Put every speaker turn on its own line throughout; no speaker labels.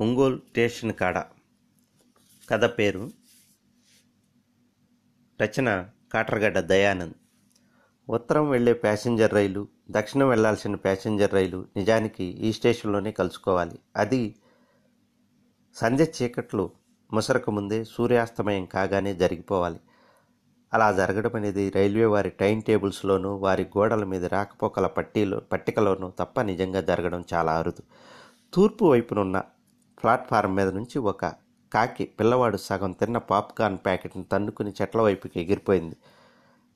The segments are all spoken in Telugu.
ఒంగోలు స్టేషన్ కాడ. కథ పేరు రచన కాటర్గడ్డ దయానంద్. ఉత్తరం వెళ్ళే ప్యాసింజర్ రైలు దక్షిణం వెళ్ళాల్సిన ప్యాసింజర్ రైలు నిజానికి ఈ స్టేషన్లోనే కలుసుకోవాలి. అది సంధ్య చీకట్లు ముసరకు ముందే సూర్యాస్తమయం కాగానే జరిగిపోవాలి. అలా జరగడం అనేది రైల్వే వారి టైం టేబుల్స్లోనూ వారి గోడల మీద రాకపోకల పట్టీలో పట్టికలోనూ తప్ప నిజంగా జరగడం చాలా అరుదు. తూర్పు వైపునున్న ప్లాట్ఫారం మీద నుంచి ఒక కాకి పిల్లవాడు సగం తిన్న పాప్కార్న్ ప్యాకెట్ని తన్నుకుని చెట్ల వైపుకి ఎగిరిపోయింది.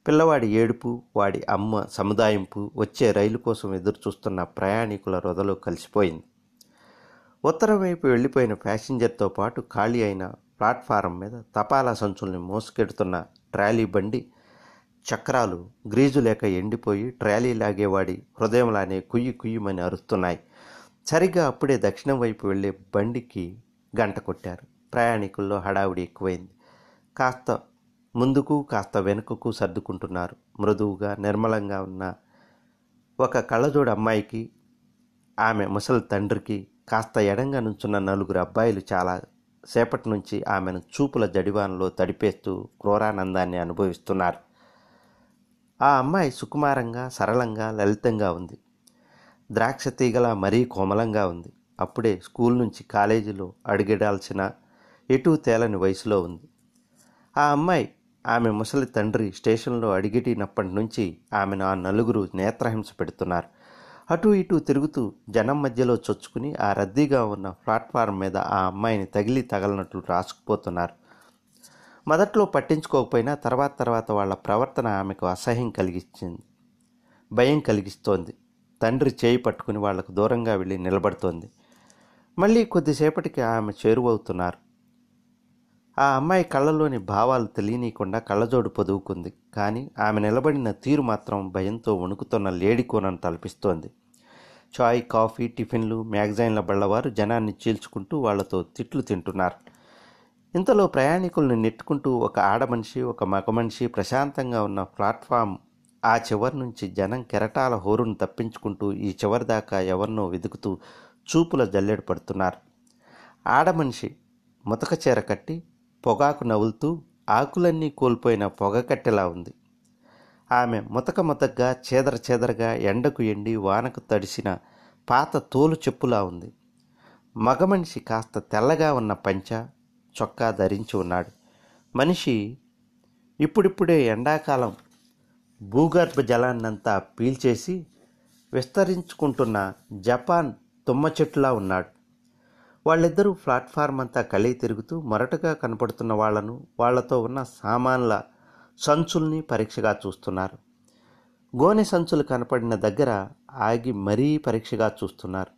పిల్లవాడి ఏడుపు వాడి అమ్మ సముదాయింపు వచ్చే రైలు కోసం ఎదురు చూస్తున్న ప్రయాణికుల రొదలో కలిసిపోయింది. ఉత్తరం వైపు వెళ్ళిపోయిన ప్యాసింజర్తో పాటు ఖాళీ అయిన ప్లాట్ఫారం మీద తపాలా సంచుల్ని మోసుకెడుతున్న ట్రాలీ బండి చక్రాలు గ్రీజు లేక ఎండిపోయి ట్రాలీ లాగేవాడి హృదయంలానే కుయ్యి కుయ్యమని అరుస్తున్నాయి. సరిగ్గా అప్పుడే దక్షిణం వైపు వెళ్ళే బండికి గంట కొట్టారు. ప్రయాణికుల్లో హడావుడి ఎక్కువైంది. కాస్త ముందుకు కాస్త వెనుకకు సర్దుకుంటున్నారు. మృదువుగా నిర్మలంగా ఉన్న ఒక కళ్ళజోడు అమ్మాయికి ఆమె ముసలి తండ్రికి కాస్త ఎడంగా నుంచున్న నలుగురు అబ్బాయిలు చాలా సేపటి నుంచి ఆమెను చూపుల జడివానలో తడిపేస్తూ క్రూరానందాన్ని అనుభవిస్తున్నారు. ఆ అమ్మాయి సుకుమారంగా సరళంగా లలితంగా ఉంది. ద్రాక్ష తీగల మరీ కోమలంగా ఉంది. అప్పుడే స్కూల్ నుంచి కాలేజీలో అడిగిడాల్సిన ఎటూ తేలని వయసులో ఉంది. ఆ అమ్మాయి ఆమె ముసలి తండ్రి స్టేషన్లో అడిగిటినప్పటి నుంచి ఆమెను ఆ నలుగురు నేత్రహింస పెడుతున్నారు. అటు ఇటు తిరుగుతూ జనం మధ్యలో చొచ్చుకుని ఆ రద్దీగా ఉన్న ప్లాట్ఫారం మీద ఆ అమ్మాయిని తగిలి తగలనట్లు రాసుకుపోతున్నారు. మొదట్లో పట్టించుకోకపోయినా తర్వాత తర్వాత వాళ్ళ ప్రవర్తన ఆమెకు అసహ్యం కలిగించింది భయం కలిగిస్తోంది. తండ్రి చేయి పట్టుకుని వాళ్ళకు దూరంగా వెళ్ళి నిలబడుతోంది. మళ్ళీ కొద్దిసేపటికి ఆమె చేరువవుతున్నారు. ఆ అమ్మాయి కళ్ళలోని భావాలు తెలియనీయకుండా కళ్ళజోడు పొదువుకుంది కానీ ఆమె నిలబడిన తీరు మాత్రం భయంతో వణుకుతున్న లేడీ కోనను తలపిస్తోంది. చాయ్ కాఫీ టిఫిన్లు మ్యాగజైన్ల బళ్ళవారు జనాన్ని చీల్చుకుంటూ వాళ్ళతో తిట్లు తింటున్నారు. ఇంతలో ప్రయాణికుల్ని నెట్టుకుంటూ ఒక ఆడమనిషి ఒక మగ మనిషి ప్రశాంతంగా ఉన్న ప్లాట్ఫామ్ ఆ చివరి నుంచి జనం కెరటాల హోరును తప్పించుకుంటూ ఈ చివరి దాకా ఎవరినో వెతుకుతూ చూపుల జల్లెడ పడుతున్నారు. ఆడమనిషి ముతక చీర కట్టి పొగాకు నవ్వులుతూ ఆకులన్నీ కోల్పోయిన పొగ కట్టెలా ఉంది. ఆమె ముతక ముతకగా చేదర చేదరగా ఎండకు ఎండి వానకు తడిసిన పాత తోలు చెప్పులా ఉంది. మగ మనిషి కాస్త తెల్లగా ఉన్న పంచ చొక్కా ధరించి ఉన్నాడు. మనిషి ఇప్పుడిప్పుడే ఎండాకాలం భూగర్భ జలాన్నంతా పీల్చేసి విస్తరించుకుంటున్న జపాన్ తుమ్మ చెట్టులా ఉన్నాడు. వాళ్ళిద్దరూ ప్లాట్ఫారం అంతా కలిగి తిరుగుతూ మొరటగా కనపడుతున్న వాళ్ళను వాళ్ళతో ఉన్న సామాన్ల సంచుల్ని పరీక్షగా చూస్తున్నారు. గోనె సంచులు కనపడిన దగ్గర ఆగి మరీ పరీక్షగా చూస్తున్నారు.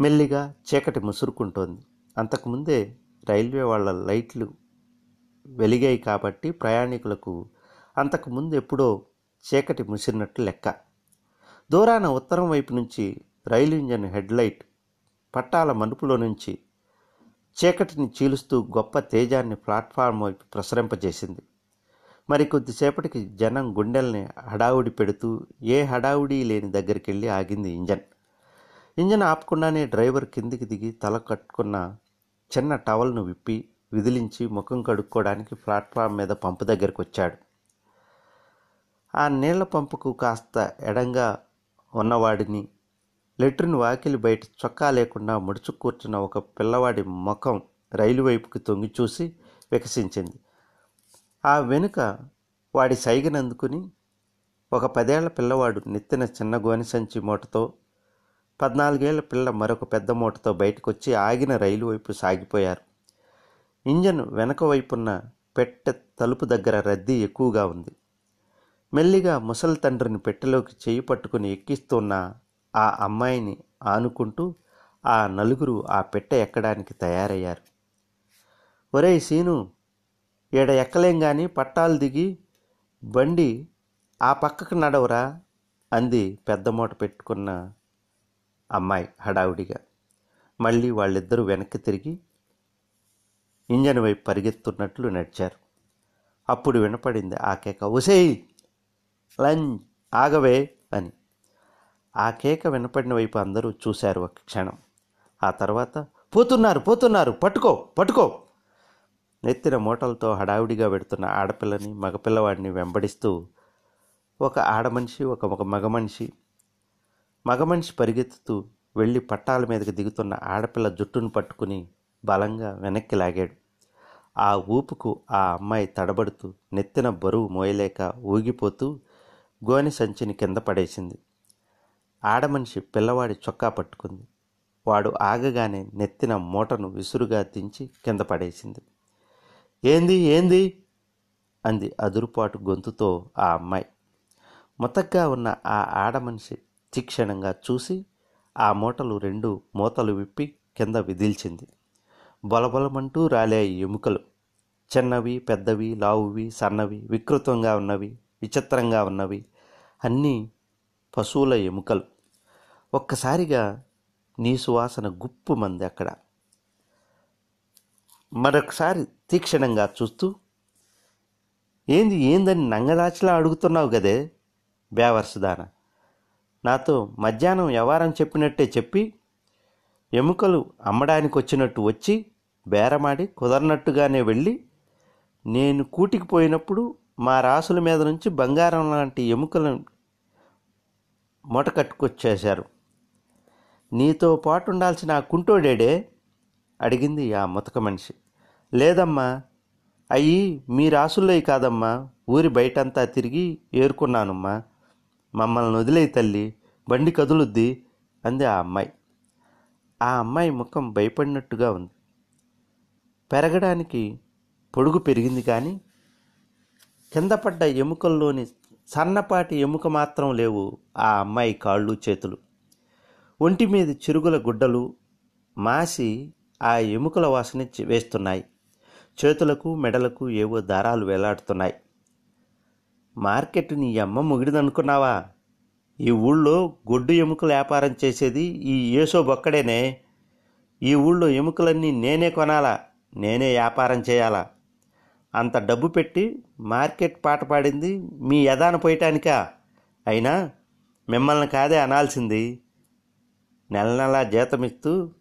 మెల్లిగా చీకటి ముసురుకుంటోంది. అంతకుముందే రైల్వే వాళ్ళ లైట్లు వెలిగాయి కాబట్టి ప్రయాణికులకు అంతకుముందు ఎప్పుడో చీకటి ముసిరినట్టు లెక్క. దూరాన ఉత్తరం వైపు నుంచి రైలు ఇంజన్ హెడ్లైట్ పట్టాల మనుపులో నుంచి చీకటిని చీలుస్తూ గొప్ప తేజాన్ని ప్లాట్ఫామ్ వైపు ప్రసరింపజేసింది. మరి కొద్దిసేపటికి జనం గుండెల్ని హడావుడి పెడుతూ ఏ హడావుడి లేని దగ్గరికి వెళ్ళి ఆగింది ఇంజన్. ఇంజన్ ఆపకుండానే డ్రైవర్ కిందికి దిగి తల కట్టుకున్న చిన్న టవల్ను విప్పి విదిలించి ముఖం కడుక్కోవడానికి ప్లాట్ఫామ్ మీద పంపు దగ్గరికి వచ్చాడు ఆ నీళ్ళ పంపుకు కాస్త ఎడంగా ఉన్నవాడిని. లెట్రిన్ వాకిలి బయట చొక్కా లేకుండా ముడుచు కూర్చున్న ఒక పిల్లవాడి ముఖం రైలు వైపుకి తొంగి చూసి వికసించింది. ఆ వెనుక వాడి సైగనందుకుని ఒక పదేళ్ళ పిల్లవాడు నెత్తిన చిన్న గోని సంచి మూటతో పద్నాలుగేళ్ళ పిల్ల మరొక పెద్ద మూటతో బయటకొచ్చి ఆగిన రైలు వైపు సాగిపోయారు. ఇంజన్ వెనక వైపున్న పెట్టె తలుపు దగ్గర రద్దీ ఎక్కువగా ఉంది. మెల్లిగా ముసలి తండ్రిని పెట్టెలోకి చేయి పట్టుకుని ఎక్కిస్తున్న ఆ అమ్మాయిని ఆనుకుంటూ ఆ నలుగురు ఆ పెట్టె ఎక్కడానికి తయారయ్యారు. ఒరేయ్ సీను ఈడ ఎక్కలేం గాని పట్టాలు దిగి బండి ఆ పక్కకు నడవరా అంది పెద్ద మూట పెట్టుకున్న అమ్మాయి హడావుడిగా. మళ్ళీ వాళ్ళిద్దరూ వెనక్కి తిరిగి ఇంజన్ వైపు పరిగెత్తున్నట్లు నడిచారు. అప్పుడు వినపడింది ఆ కేక ఉసేయ్ లంజ్ ఆగవే అని. ఆ కేక వినపడిన వైపు అందరూ చూశారు ఒక క్షణం. ఆ తర్వాత పోతున్నారు పోతున్నారు పట్టుకో పట్టుకో! నెత్తిన మూటలతో హడావిడిగా పెడుతున్న ఆడపిల్లని మగపిల్లవాడిని వెంబడిస్తూ ఒక ఆడమనిషి ఒక ఒక మగ మనిషి మగ మనిషి పరిగెత్తుతూ వెళ్ళి పట్టాల మీదకి దిగుతున్న ఆడపిల్ల జుట్టును పట్టుకుని బలంగా వెనక్కి లాగాడు. ఆ ఊపుకు ఆ అమ్మాయి తడబడుతూ నెత్తిన బరువు మోయలేక ఊగిపోతూ గోనె సంచిని కింద పడేసింది. ఆడమనిషి పిల్లవాడి చొక్కా పట్టుకుంది. వాడు ఆగగానే నెత్తిన మూటను విసురుగా దించి కింద పడేసింది. ఏంది ఏంది? అంది అదురుపాటు గొంతుతో ఆ అమ్మాయి. మొత్తగ్గా ఉన్న ఆ ఆడమనిషి తీక్షణంగా చూసి ఆ మూటలు రెండు మూతలు విప్పి కింద విదిల్చింది. బొలబొలమంటూ రాలే ఎముకలు. చిన్నవి పెద్దవి లావువి సన్నవి వికృతంగా ఉన్నవి. విచిత్రంగా ఉన్నవి. అన్నీ పశువుల ఎముకలు. ఒక్కసారిగా నీ సువాసన గుప్పు మంది అక్కడ. మరొకసారి తీక్షణంగా చూస్తూ ఏంది ఏందని నంగదాచిలా అడుగుతున్నావు గదే బేవర్సుదాన? నాతో మధ్యాహ్నం వ్యవహారం చెప్పినట్టే చెప్పి ఎముకలు అమ్మడానికి వచ్చినట్టు వచ్చి బేరమాడి కుదరనట్టుగానే వెళ్ళి నేను కూటికి పోయినప్పుడు మా రాసుల మీద నుంచి బంగారం లాంటి ఎముకలను మూట కట్టుకొచ్చేశారు. నీతో పాటు ఉండాల్సిన ఆ కుంటోడేడే? అడిగింది ఆ ముతక మనిషి. లేదమ్మా అయ్యి మీ రాసుల్లోయి కాదమ్మా ఊరి బయటంతా తిరిగి ఏరుకున్నానమ్మా. మమ్మల్ని వదిలే తల్లి బండి కదులుద్ది అంది ఆ అమ్మాయి. ఆ అమ్మాయి ముఖం భయపడినట్టుగా ఉంది. పెరగడానికి పొడుగు పెరిగింది కానీ కింద పడ్డ ఎముకల్లోని సన్నపాటి ఎముక మాత్రం లేవు ఆ అమ్మాయి కాళ్ళు చేతులు. ఒంటి మీద చిరుగుల గుడ్డలు మాసి ఆ ఎముకల వాసన వేస్తున్నాయి. చేతులకు మెడలకు ఏవో దారాలు వేలాడుతున్నాయి. మార్కెట్ నీ అమ్మ ముగిడిదనుకున్నావా? ఈ ఊళ్ళో గొడ్డు ఎముకలు వ్యాపారం చేసేది ఈ ఏసో బొక్కడేనే. ఈ ఊళ్ళో ఎముకలన్నీ నేనే కొనాలా? నేనే వ్యాపారం చేయాలా? అంత డబ్బు పెట్టి మార్కెట్ పాట పాడింది మీ యదాన పోయటానికా? అయినా మిమ్మల్ని కాదే అనాల్సింది. నెల నెలా జీతమిస్తూ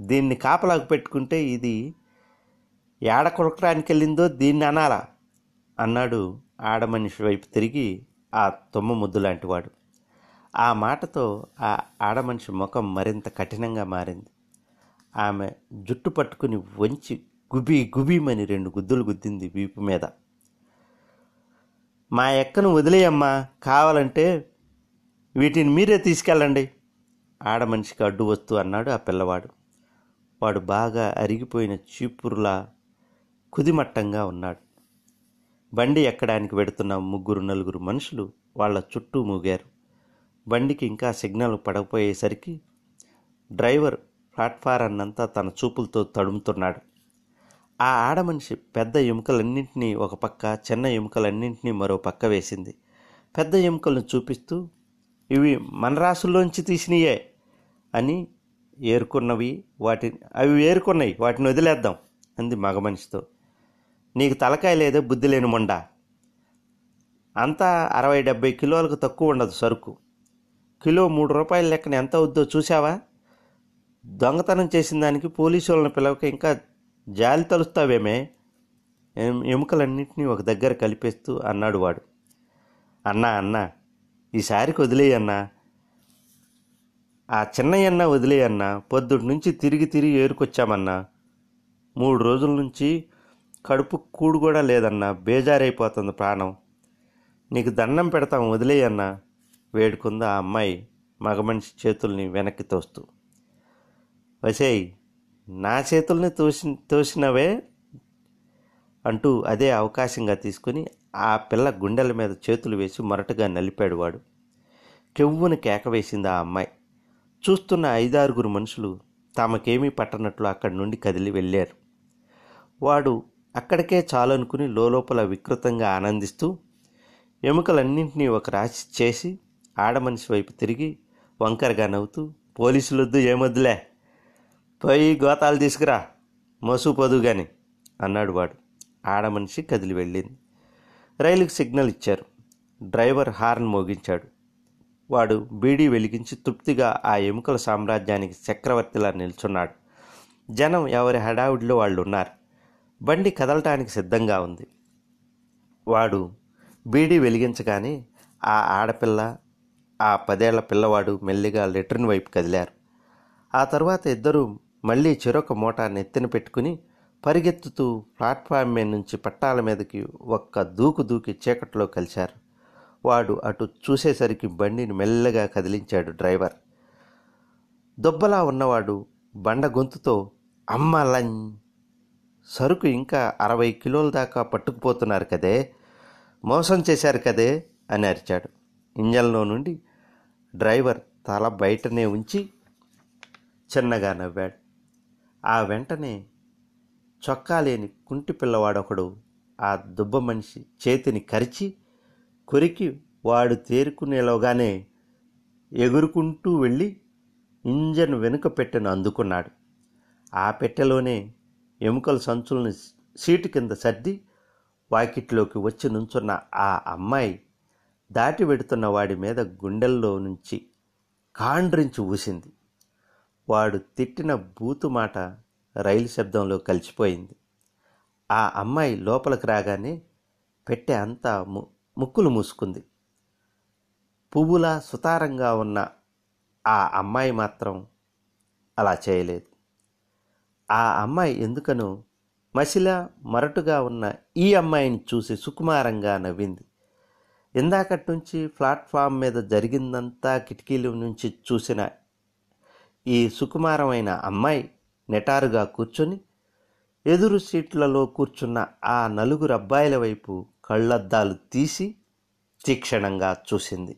దీన్ని కాపలాకు పెట్టుకుంటే ఇది ఏడ కొరకడానికి వెళ్ళిందో దీన్ని అనాలా అన్నాడు ఆడమనిషి వైపు తిరిగి ఆ తుమ్మ ముద్దు లాంటివాడు ఆ మాటతో ఆ ఆడమనిషి ముఖం మరింత కఠినంగా మారింది. ఆమె జుట్టు పట్టుకుని వంచి గుబి గుబీమని రెండు గుద్దులు గుద్దింది వీపు మీద. మా ఎక్కను వదిలేయమ్మా కావాలంటే వీటిని మీరే తీసుకెళ్ళండి. ఆడ మనిషికి అడ్డు వస్తూ అన్నాడు ఆ పిల్లవాడు. వాడు బాగా అరిగిపోయిన చీపురులా కుదిమట్టంగా ఉన్నాడు. బండి ఎక్కడానికి వెడుతున్న ముగ్గురు నలుగురు మనుషులు వాళ్ళ చుట్టూ మూగారు. బండికి ఇంకా సిగ్నల్ పడకపోయేసరికి డ్రైవర్ ప్లాట్ఫారాన్నంతా తన చూపులతో తడుముతున్నాడు. ఆ ఆడమనిషి పెద్ద ఎముకలన్నింటినీ ఒక పక్క చిన్న ఎముకలన్నింటినీ మరో పక్క వేసింది. పెద్ద ఎముకలను చూపిస్తూ ఇవి మన రాసుల్లోంచి తీసినయే అని ఏరుకున్నవి వాటి అవి ఏరుకున్నాయి వాటిని వదిలేద్దాం అంది మగ మనిషితో. నీకు తలకాయ లేదో బుద్ధి లేని మొండ. అంతా అరవై డెబ్బై కిలోలకు తక్కువ ఉండదు సరుకు. కిలో మూడు రూపాయల లెక్కన ఎంత అవుద్దో చూసావా దొంగతనం చేసిన దానికి పోలీసు వాళ్ళని పిలవక ఇంకా జాలి తలుస్తావేమే? ఎముకలన్నింటినీ ఒక దగ్గర కలిపేస్తూ అన్నాడు వాడు. అన్నా అన్నా ఈసారికి వదిలేయన్నా ఆ చిన్నయ్యన్న వదిలేయన్నా పొద్దుటి నుంచి తిరిగి తిరిగి ఏరుకొచ్చామన్నా. మూడు రోజుల నుంచి కడుపు కూడు కూడా లేదన్నా. బేజారైపోతుంది ప్రాణం. నీకు దండం పెడతాం వదిలేయన్నా వేడుకుంది ఆ అమ్మాయి మగ మనిషి చేతుల్ని వెనక్కి తోస్తూ. వసేయ్ నా చేతుల్ని తోసి తోసినవే అంటూ అదే అవకాశంగా తీసుకుని ఆ పిల్ల గుండెల మీద చేతులు వేసి మొరటుగా నలిపాడు వాడు. కెవ్వున కేక వేసింది ఆ అమ్మాయి. చూస్తున్న ఐదారుగురు మనుషులు తమకేమీ పట్టనట్లు అక్కడి నుండి కదిలి వెళ్ళారు. వాడు అక్కడికే చాలనుకుని లోపల వికృతంగా ఆనందిస్తూ ఎముకలన్నింటినీ ఒక రాశి చేసి ఆడమనిషి వైపు తిరిగి వంకరగా నవ్వుతూ పోలీసులొద్దు ఏమొద్దులే. పోయి గోతాలు తీసుకురా. మోసు పోదు గాని అన్నాడు వాడు. ఆడమనిషి కదిలి వెళ్ళింది. రైలుకి సిగ్నల్ ఇచ్చారు. డ్రైవర్ హార్న్ మోగించాడు. వాడు బీడీ వెలిగించి తృప్తిగా ఆ ఎముకల సామ్రాజ్యానికి చక్రవర్తిలా నిల్చున్నాడు. జనం ఎవరి హడావుడిలో వాళ్ళు ఉన్నారు బండి కదలటానికి సిద్ధంగా ఉంది. వాడు బీడీ వెలిగించగానే ఆ ఆడపిల్ల ఆ పదేళ్ళ పిల్లవాడు మెల్లిగా లెట్రిన్ వైపు కదిలారు. ఆ తర్వాత ఇద్దరూ మళ్ళీ చెరొక మూట నెత్తిన పెట్టుకుని పరిగెత్తుతూ ప్లాట్ఫామ్ మీద నుంచి పట్టాల మీదకి ఒక్క దూకు దూకి చీకట్లో కలిశారు. వాడు అటు చూసేసరికి బండిని మెల్లగా కదిలించాడు డ్రైవర్. దుబ్బలా ఉన్నవాడు బండ గొంతుతో అమ్మ లం సరుకు ఇంకా అరవై కిలోల దాకా పట్టుకుపోతున్నారు కదే మోసం చేశారు కదే అని అరిచాడు. ఇంజన్లో నుండి డ్రైవర్ తల బయటనే ఉంచి చిన్నగా నవ్వాడు. ఆ వెంటనే చొక్కా లేని కుంటి పిల్లవాడొకడు ఆ దుబ్బ మనిషి చేతిని కరిచి కొరికి వాడు తేరుకునేలోగానే ఎగురుకుంటూ వెళ్ళి ఇంజన్ వెనుక పెట్టెను అందుకున్నాడు. ఆ పెట్టెలోనే ఎముకల సంచుల్ని సీటు కింద సర్ది వాకిట్లోకి వచ్చి నుంచున్న ఆ అమ్మాయి దాటి వెడుతున్న వాడి మీద గుండెల్లో నుంచి కాండ్రించి ఊసింది. వాడు తిట్టిన బూతు మాట రైలు శబ్దంలో కలిసిపోయింది. ఆ అమ్మాయి లోపలికి రాగానే పెట్టె అంతా ము ముక్కులు మూసుకుంది. పువ్వులా సుతారంగా ఉన్న ఆ అమ్మాయి మాత్రం అలా చేయలేదు. ఆ అమ్మాయి ఎందుకనో మసిలా మరటుగా ఉన్న ఈ అమ్మాయిని చూసి సుకుమారంగా నవ్వింది. ఇందాకటి నుంచి ప్లాట్ఫామ్ మీద జరిగిందంతా కిటికీల నుంచి చూసిన ఈ సుకుమారమైన అమ్మాయి నెటారుగా కూర్చొని ఎదురు సీట్లలో కూర్చున్న ఆ నలుగురు అబ్బాయిల వైపు కళ్ళద్దాలు తీసి తీక్షణంగా చూసింది.